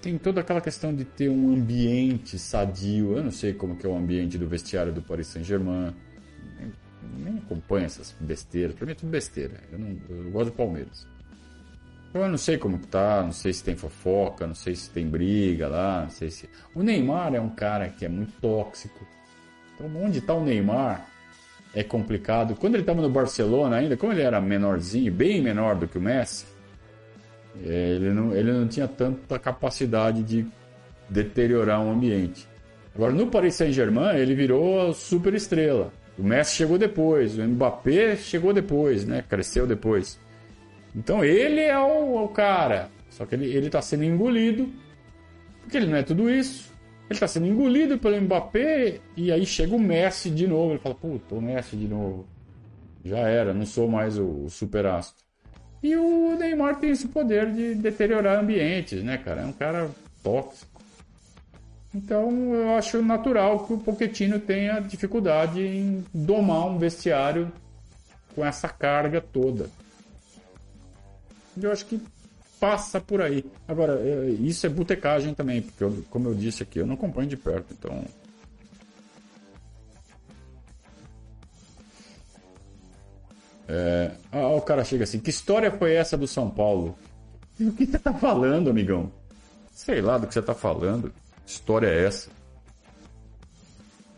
Tem toda aquela questão de ter um ambiente sadio. Eu não sei como que é o ambiente do vestiário do Paris Saint-Germain. nem acompanho essas besteiras. Pra mim é tudo besteira. Eu, não, eu gosto do Palmeiras. Então, eu não sei como que tá, não sei se tem fofoca, não sei se tem briga lá, não sei se. O Neymar é um cara que é muito tóxico. Então, onde tá o Neymar é complicado. Quando ele estava no Barcelona ainda, como ele era menorzinho, bem menor do que o Messi, é, ele não, ele não tinha tanta capacidade de deteriorar um ambiente. Agora, no Paris Saint-Germain, ele virou super estrela. O Messi chegou depois, o Mbappé chegou depois, né? Cresceu depois. Então ele é o, o cara. Só que ele está sendo engolido, porque ele não é tudo isso. Ele está sendo engolido pelo Mbappé e aí chega o Messi de novo. Ele fala, puta, o Messi de novo. Já era, não sou mais o, super astro. E o Neymar tem esse poder de deteriorar ambientes, né, cara? É um cara tóxico. Então eu acho natural que o Pochettino tenha dificuldade em domar um vestiário com essa carga toda. Eu acho que passa por aí. Agora, é, isso é botecagem também, porque, eu, como eu disse aqui, eu não acompanho de perto, então. É... Ah, o cara chega assim: que história foi essa do São Paulo? o que você tá falando, amigão? Sei lá do que você tá falando. Que história é essa?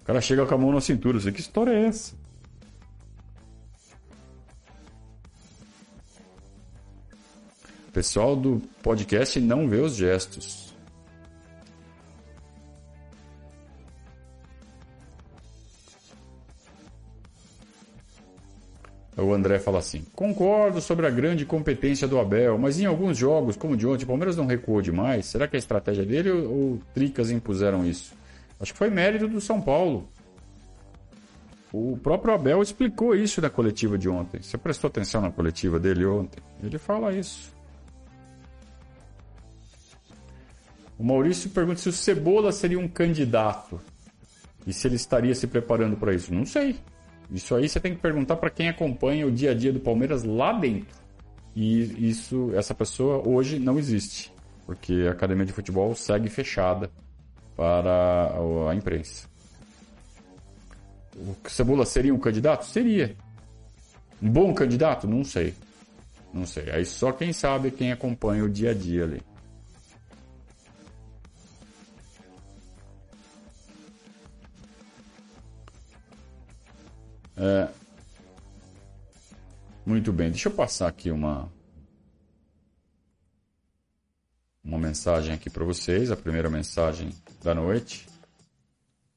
O cara chega com a mão na cintura assim: que história é essa? O pessoal do podcast não vê os gestos. O André fala assim: Concordo sobre a grande competência do Abel, mas em alguns jogos, como de ontem, o Palmeiras não recuou demais. Será que é a estratégia dele ou, ou Tricas impuseram isso? Acho que foi mérito do São Paulo. O próprio Abel explicou isso na coletiva de ontem. Você prestou atenção na coletiva dele ontem? Ele fala isso. O Maurício pergunta se o Cebola seria um candidato e se ele estaria se preparando para isso. Não sei. Isso aí você tem que perguntar para quem acompanha o dia a dia do Palmeiras lá dentro. E isso, essa pessoa hoje não existe, porque a academia de futebol segue fechada para a imprensa. O Cebola seria um candidato? Seria. Um bom candidato? Não sei. Não sei. Aí só quem sabe quem acompanha o dia a dia ali. É... Muito bem, deixa eu passar aqui uma uma mensagem aqui para vocês, a primeira mensagem da noite.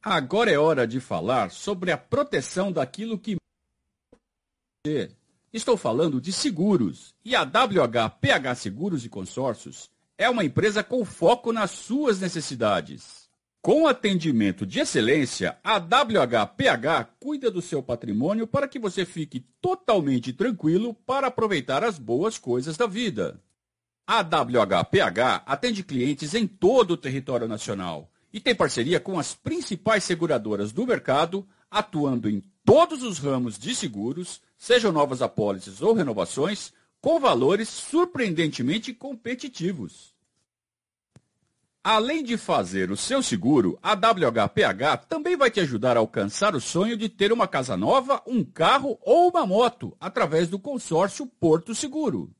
Agora é hora de falar sobre a proteção daquilo que Estou falando de seguros. E a WHPH Seguros e Consórcios é uma empresa com foco nas suas necessidades. Com atendimento de excelência, a WHPH cuida do seu patrimônio para que você fique totalmente tranquilo para aproveitar as boas coisas da vida. A WHPH atende clientes em todo o território nacional e tem parceria com as principais seguradoras do mercado, atuando em todos os ramos de seguros, sejam novas apólices ou renovações, com valores surpreendentemente competitivos. Além de fazer o seu seguro, a WHPH também vai te ajudar a alcançar o sonho de ter uma casa nova, um carro ou uma moto através do consórcio Porto Seguro.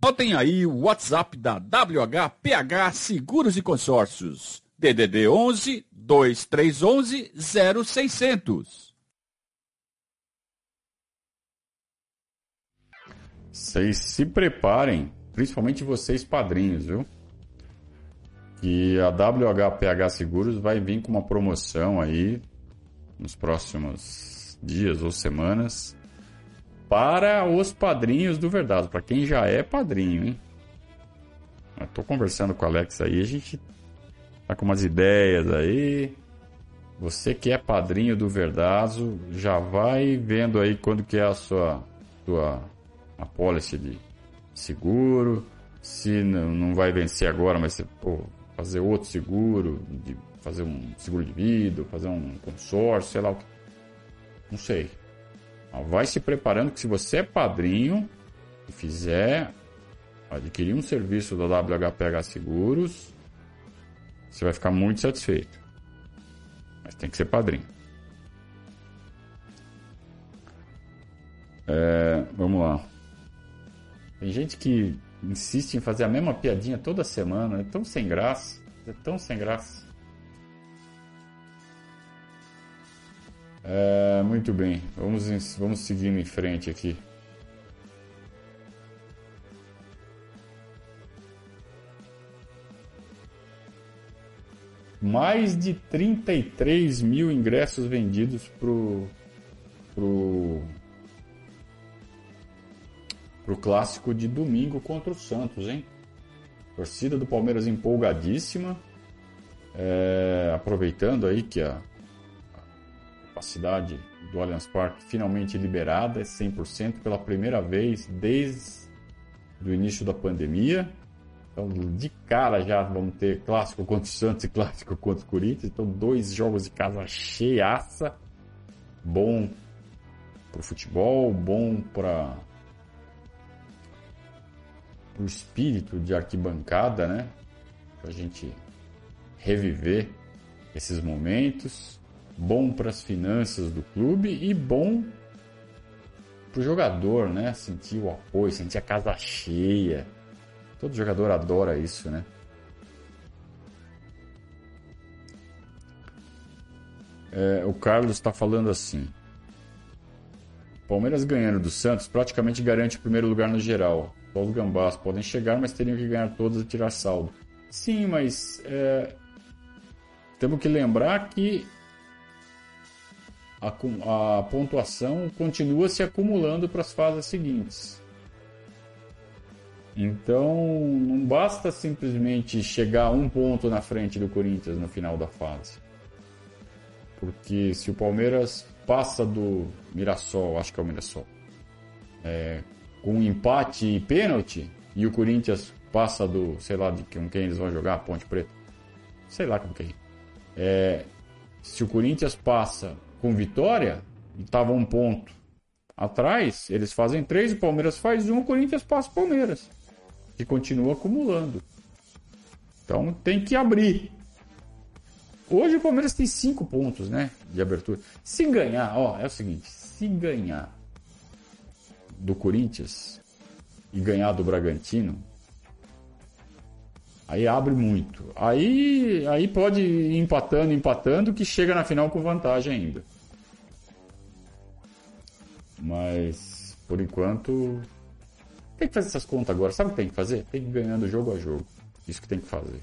Notem aí o WhatsApp da WHPH Seguros e Consórcios. DDD 11 2311 0600. Vocês se preparem, principalmente vocês padrinhos, viu? Que a WHPH Seguros vai vir com uma promoção aí nos próximos dias ou semanas para os padrinhos do Verdado, para quem já é padrinho, hein? Eu tô conversando com o Alex aí, a gente tá com umas ideias aí. Você que é padrinho do Verdazo, já vai vendo aí quando que é a sua, sua apólice de seguro. Se não, não vai vencer agora, mas você, pô, fazer outro seguro, de fazer um seguro de vida, fazer um consórcio, sei lá o que. Não sei. Vai se preparando que se você é padrinho e fizer adquirir um serviço da WHPH Seguros, você vai ficar muito satisfeito. Mas tem que ser padrinho. É, vamos lá. Tem gente que insiste em fazer a mesma piadinha toda semana. É tão sem graça. É tão sem graça. É, muito bem. Vamos, vamos seguindo em frente aqui. mais de 33 mil ingressos vendidos pro, pro, pro clássico de domingo contra o Santos, hein? Torcida do Palmeiras empolgadíssima, é, aproveitando aí que a, a capacidade do Allianz Parque finalmente liberada, é 100% pela primeira vez desde o início da pandemia. Então, de cara já vamos ter clássico contra o Santos e clássico contra o Corinthians. Então, dois jogos de casa cheiaça. Bom para o futebol, bom para o espírito de arquibancada, né? Para a gente reviver esses momentos. Bom para as finanças do clube e bom para o jogador, né? Sentir o apoio, sentir a casa cheia Todo jogador adora isso, né? É, o Carlos está falando assim. Palmeiras ganhando do Santos praticamente garante o primeiro lugar no geral. Os gambás podem chegar, mas teriam que ganhar todos e tirar saldo. Sim, mas é, temos que lembrar que a, a pontuação continua se acumulando para as fases seguintes. Então, não basta simplesmente chegar um ponto na frente do Corinthians no final da fase. Porque se o Palmeiras passa do Mirassol, acho que é o Mirassol, é, com empate e pênalti, e o Corinthians passa do, sei lá, de com quem eles vão jogar, Ponte Preta, sei lá com quem. É, se o Corinthians passa com vitória, e estava um ponto atrás, eles fazem três, o Palmeiras faz um, o Corinthians passa o Palmeiras que continua acumulando. Então tem que abrir. Hoje o Palmeiras tem cinco pontos, né, de abertura. Se ganhar, ó, é o seguinte, se ganhar do Corinthians e ganhar do Bragantino, aí abre muito. Aí, aí pode ir empatando, empatando, que chega na final com vantagem ainda. Mas por enquanto tem que fazer essas contas agora. Sabe o que tem que fazer? Tem que ir ganhando jogo a jogo. Isso que tem que fazer.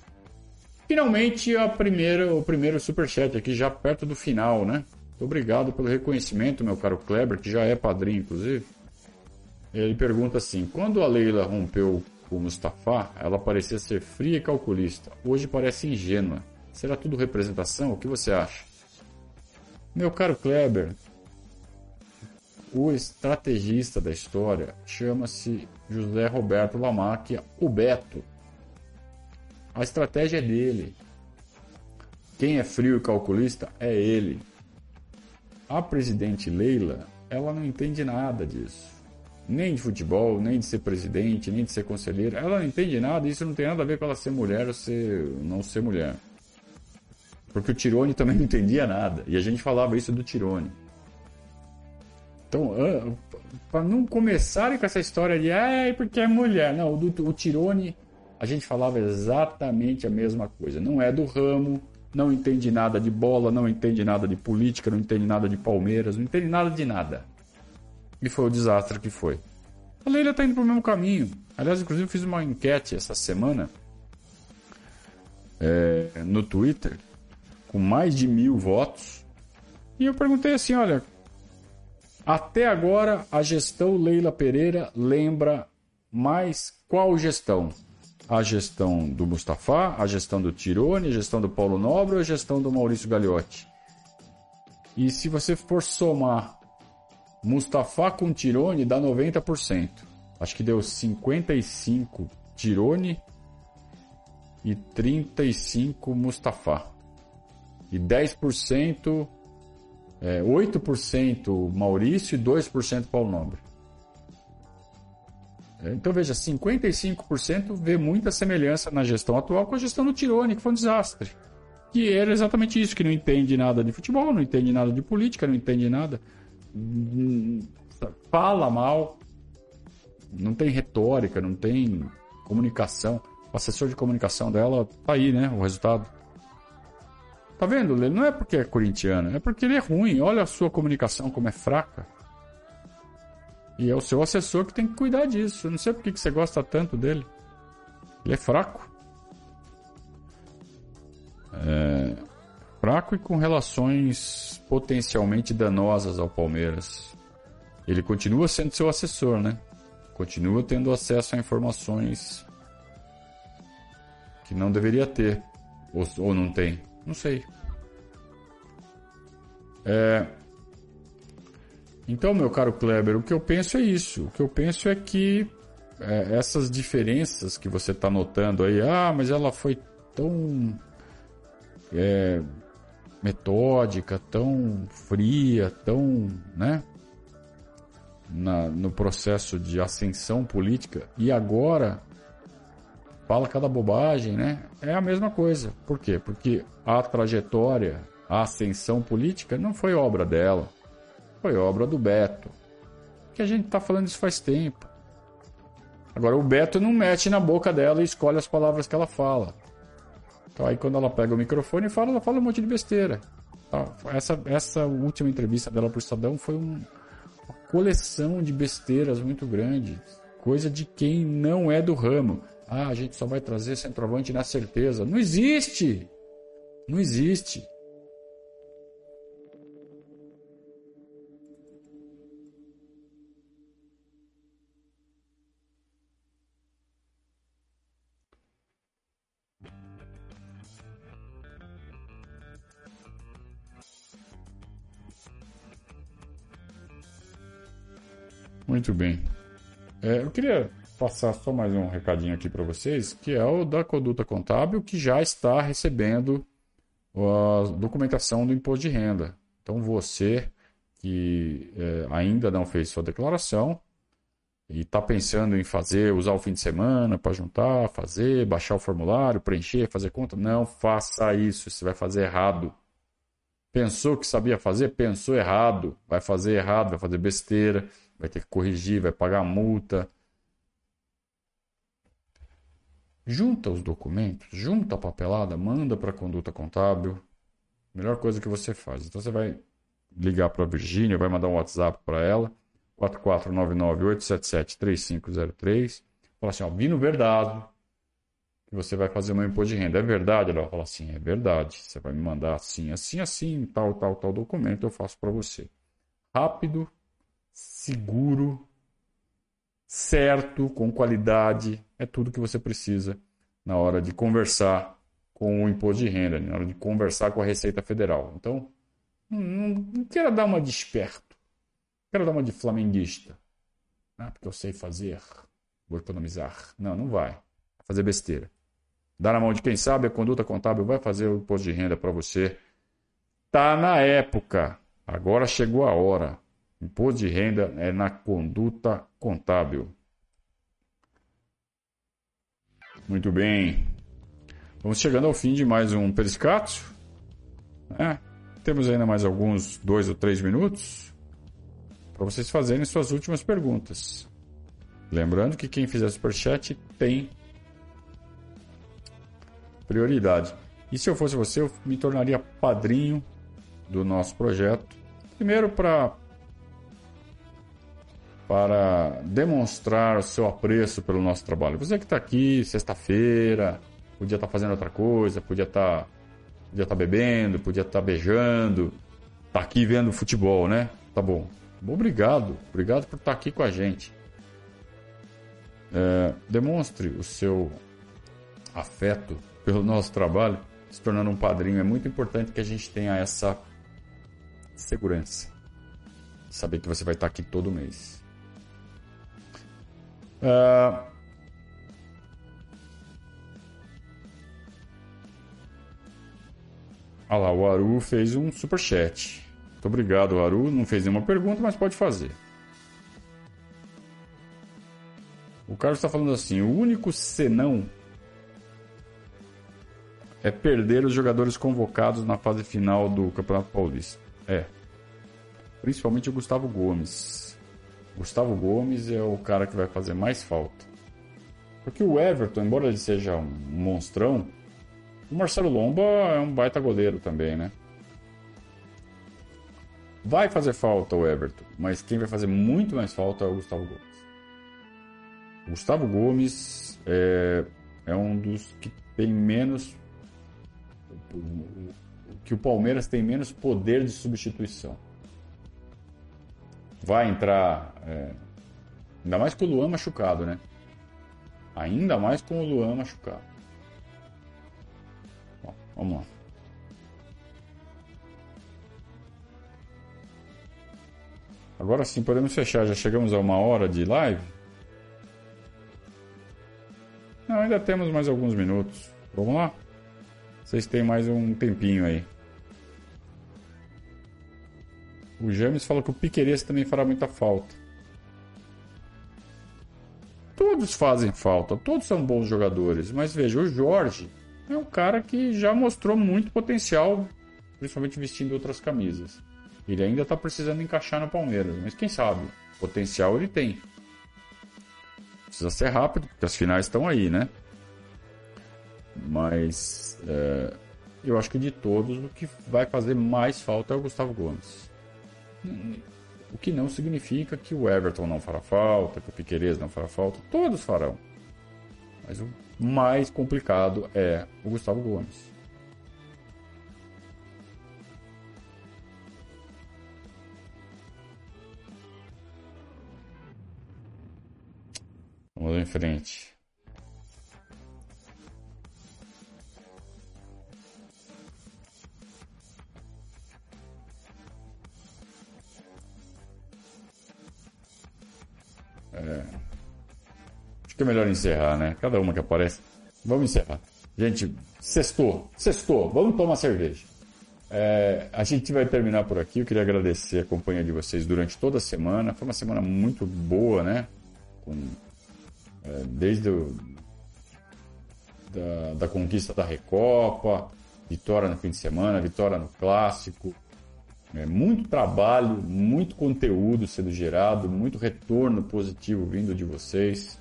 Finalmente, a primeira, o primeiro superchat aqui, já perto do final, né? Obrigado pelo reconhecimento, meu caro Kleber, que já é padrinho, inclusive. Ele pergunta assim: quando a Leila rompeu com Mustafa, ela parecia ser fria e calculista. Hoje parece ingênua. Será tudo representação? O que você acha? Meu caro Kleber, o estrategista da história chama-se José Roberto Lamacchia, o Beto. A estratégia é dele. Quem é frio e calculista é ele. A presidente Leila, ela não entende nada disso. Nem de futebol, nem de ser presidente, nem de ser conselheira. Ela não entende nada, isso não tem nada a ver com ela ser mulher ou ser, não ser mulher. Porque o Tirone também não entendia nada. E a gente falava isso do Tirone. Então, para não começarem com essa história de ah, porque é mulher. Não, o, o Tirone, a gente falava exatamente a mesma coisa. Não é do ramo, não entende nada de bola, não entende nada de política, não entende nada de Palmeiras, não entende nada de nada. E foi o desastre que foi. A Leila está indo para o mesmo caminho. Aliás, inclusive, fiz uma enquete essa semana é, no Twitter com mais de mil votos. E eu perguntei assim: olha, até agora, a gestão Leila Pereira lembra mais qual gestão? A gestão do Mustafa, a gestão do Tirone, a gestão do Paulo Nobre ou a gestão do Maurício Gagliotti? E se você for somar Mustafa com Tirone, dá 90%. Acho que deu 55 Tirone e 35 Mustafa. E 10% é, 8% Maurício e 2% Paulo Nobre. É, então veja, 55% vê muita semelhança na gestão atual com a gestão do Tirone, que foi um desastre. Que era exatamente isso, que não entende nada de futebol, não entende nada de política, não entende nada. Fala mal, não tem retórica, não tem comunicação. O assessor de comunicação dela tá aí, né? O resultado. Tá vendo, Lê? Não é porque é corintiano, é porque ele é ruim. Olha a sua comunicação como é fraca. E é o seu assessor que tem que cuidar disso. Eu não sei por que você gosta tanto dele. Ele é fraco. É... Fraco e com relações potencialmente danosas ao Palmeiras. Ele continua sendo seu assessor, né? Continua tendo acesso a informações que não deveria ter. Ou, ou não tem. Não sei. É... Então, meu caro Kleber, o que eu penso é isso. O que eu penso é que é, essas diferenças que você está notando aí, ah, mas ela foi tão é, metódica, tão fria, tão, né? Na, no processo de ascensão política e agora fala cada bobagem, né? É a mesma coisa. Por quê? Porque a trajetória, a ascensão política não foi obra dela, foi obra do Beto. Que a gente está falando isso faz tempo. Agora o Beto não mete na boca dela e escolhe as palavras que ela fala. Então aí quando ela pega o microfone e fala, ela fala um monte de besteira. Tá? Essa, essa última entrevista dela para o Estadão foi um, uma coleção de besteiras muito grande. Coisa de quem não é do ramo. Ah, a gente só vai trazer centroavante na certeza. Não existe! Não existe. Muito bem. É, eu queria passar só mais um recadinho aqui para vocês, que é o da conduta contábil, que já está recebendo a documentação do imposto de renda. Então, você que é, ainda não fez sua declaração e está pensando em fazer, usar o fim de semana para juntar, fazer, baixar o formulário, preencher, fazer conta, não faça isso, você vai fazer errado. Pensou que sabia fazer? Pensou errado. Vai fazer errado, vai fazer besteira, vai ter que corrigir, vai pagar multa Junta os documentos, junta a papelada, manda para a conduta contábil. Melhor coisa que você faz. Então você vai ligar para a Virgínia, vai mandar um WhatsApp para ela, 4499-877-3503. Fala assim, ó, Vino Verdado, que você vai fazer meu imposto de renda. É verdade? Ela fala assim, é verdade. Você vai me mandar assim, assim, assim, tal, tal, tal documento, eu faço para você. Rápido, seguro, certo, com qualidade, é tudo que você precisa na hora de conversar com o imposto de renda, na hora de conversar com a Receita Federal. Então, não, não quero dar uma de esperto, quero dar uma de flamenguista, né? porque eu sei fazer, vou economizar. Não, não vai. Vai fazer besteira. Dá na mão de quem sabe, a conduta contábil vai fazer o imposto de renda para você. Tá na época. Agora chegou a hora. Imposto de renda é na conduta contábil. Muito bem. Vamos chegando ao fim de mais um Periscato. É, temos ainda mais alguns dois ou três minutos para vocês fazerem suas últimas perguntas. Lembrando que quem fizer superchat tem prioridade. E se eu fosse você, eu me tornaria padrinho do nosso projeto. Primeiro para para demonstrar o seu apreço pelo nosso trabalho. Você que está aqui sexta-feira, podia estar tá fazendo outra coisa, podia estar tá, podia tá bebendo, podia estar tá beijando, está aqui vendo futebol, né? Tá bom. Obrigado, obrigado por estar tá aqui com a gente. É, demonstre o seu afeto pelo nosso trabalho, se tornando um padrinho. É muito importante que a gente tenha essa segurança. Saber que você vai estar aqui todo mês. Uh... Ah lá, o Aru fez um super chat. Muito obrigado, Aru. Não fez nenhuma pergunta, mas pode fazer. O Carlos está falando assim: o único senão é perder os jogadores convocados na fase final do Campeonato Paulista. É. Principalmente o Gustavo Gomes. Gustavo Gomes é o cara que vai fazer mais falta. Porque o Everton, embora ele seja um monstrão, o Marcelo Lomba é um baita goleiro também, né? Vai fazer falta o Everton, mas quem vai fazer muito mais falta é o Gustavo Gomes. O Gustavo Gomes é, é um dos que tem menos. que o Palmeiras tem menos poder de substituição. Vai entrar. É, ainda mais com o Luan machucado, né? Ainda mais com o Luan machucado. Bom, vamos lá. Agora sim, podemos fechar. Já chegamos a uma hora de live. Não, ainda temos mais alguns minutos. Vamos lá? Vocês têm mais um tempinho aí. O James falou que o Piqueires também fará muita falta. Todos fazem falta, todos são bons jogadores, mas veja, o Jorge é um cara que já mostrou muito potencial, principalmente vestindo outras camisas. Ele ainda está precisando encaixar no Palmeiras, mas quem sabe? Potencial ele tem. Precisa ser rápido, porque as finais estão aí, né? Mas é, eu acho que de todos, o que vai fazer mais falta é o Gustavo Gomes. O que não significa que o Everton não fará falta, que o Piqueires não fará falta. Todos farão. Mas o mais complicado é o Gustavo Gomes. Vamos em frente. É. Acho que é melhor encerrar, né? Cada uma que aparece. Vamos encerrar. Gente, sextou, sextou, vamos tomar cerveja. É, a gente vai terminar por aqui. Eu queria agradecer a companhia de vocês durante toda a semana. Foi uma semana muito boa, né? Com é, desde o, da, da, conquista da Recopa, vitória no fim de semana, vitória no Clássico. É, muito trabalho, muito conteúdo sendo gerado, muito retorno positivo vindo de vocês.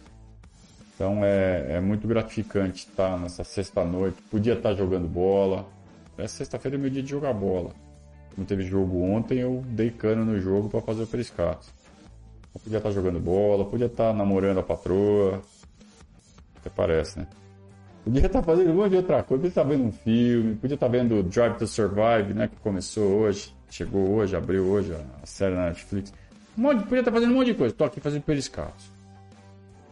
Então é, é muito gratificante estar nessa sexta-noite. Podia estar jogando bola. Essa sexta-feira é meu dia de jogar bola. Como teve jogo ontem, eu dei cano no jogo para fazer o periscato. Podia estar jogando bola, podia estar namorando a patroa. Até parece, né? Podia estar fazendo um monte de outra coisa, podia estar vendo um filme, podia estar vendo Drive to Survive, né? Que começou hoje, chegou hoje, abriu hoje a série na Netflix. Um monte, podia estar fazendo um monte de coisa. Estou aqui fazendo periscatos.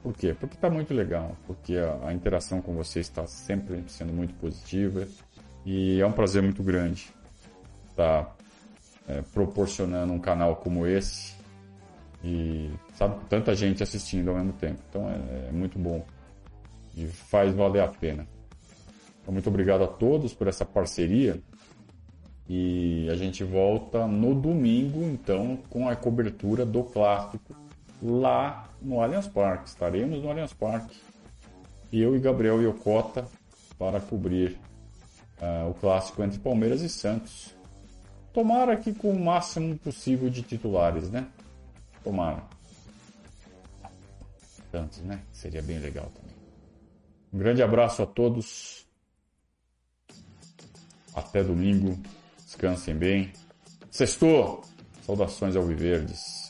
Por quê? Porque está muito legal, porque a, a, interação com vocês está sempre sendo muito positiva e é um prazer muito grande estar tá, é, proporcionando um canal como esse e sabe tanta gente assistindo ao mesmo tempo. Então é, é muito bom e faz valer a pena. Então, muito obrigado a todos por essa parceria e a gente volta no domingo então com a cobertura do clássico lá no Allianz Parque. Estaremos no Allianz Parque eu e Gabriel Yokota para cobrir uh, o clássico entre Palmeiras e Santos. Tomara que com o máximo possível de titulares, né? Tomara. Tantos, né? Seria bem legal também. Um grande abraço a todos. Até domingo. Descansem bem. Sextou! Saudações ao Viverdes.